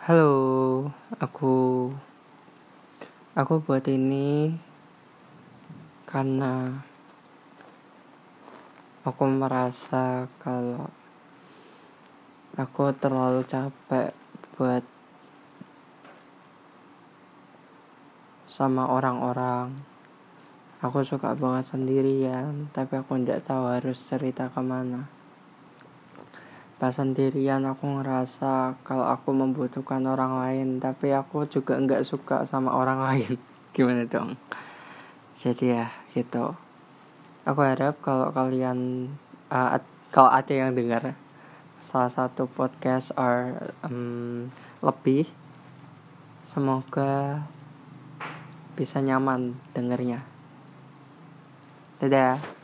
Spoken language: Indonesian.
Halo, aku aku buat ini karena aku merasa kalau aku terlalu capek buat sama orang-orang. Aku suka banget sendirian, tapi aku tidak tahu harus cerita ke mana. Pas sendirian aku ngerasa kalau aku membutuhkan orang lain, tapi aku juga nggak suka sama orang lain. Gimana dong? Jadi ya gitu. Aku harap kalau kalian uh, kalau ada yang dengar salah satu podcast or um, lebih, semoga bisa nyaman dengernya. Dadah.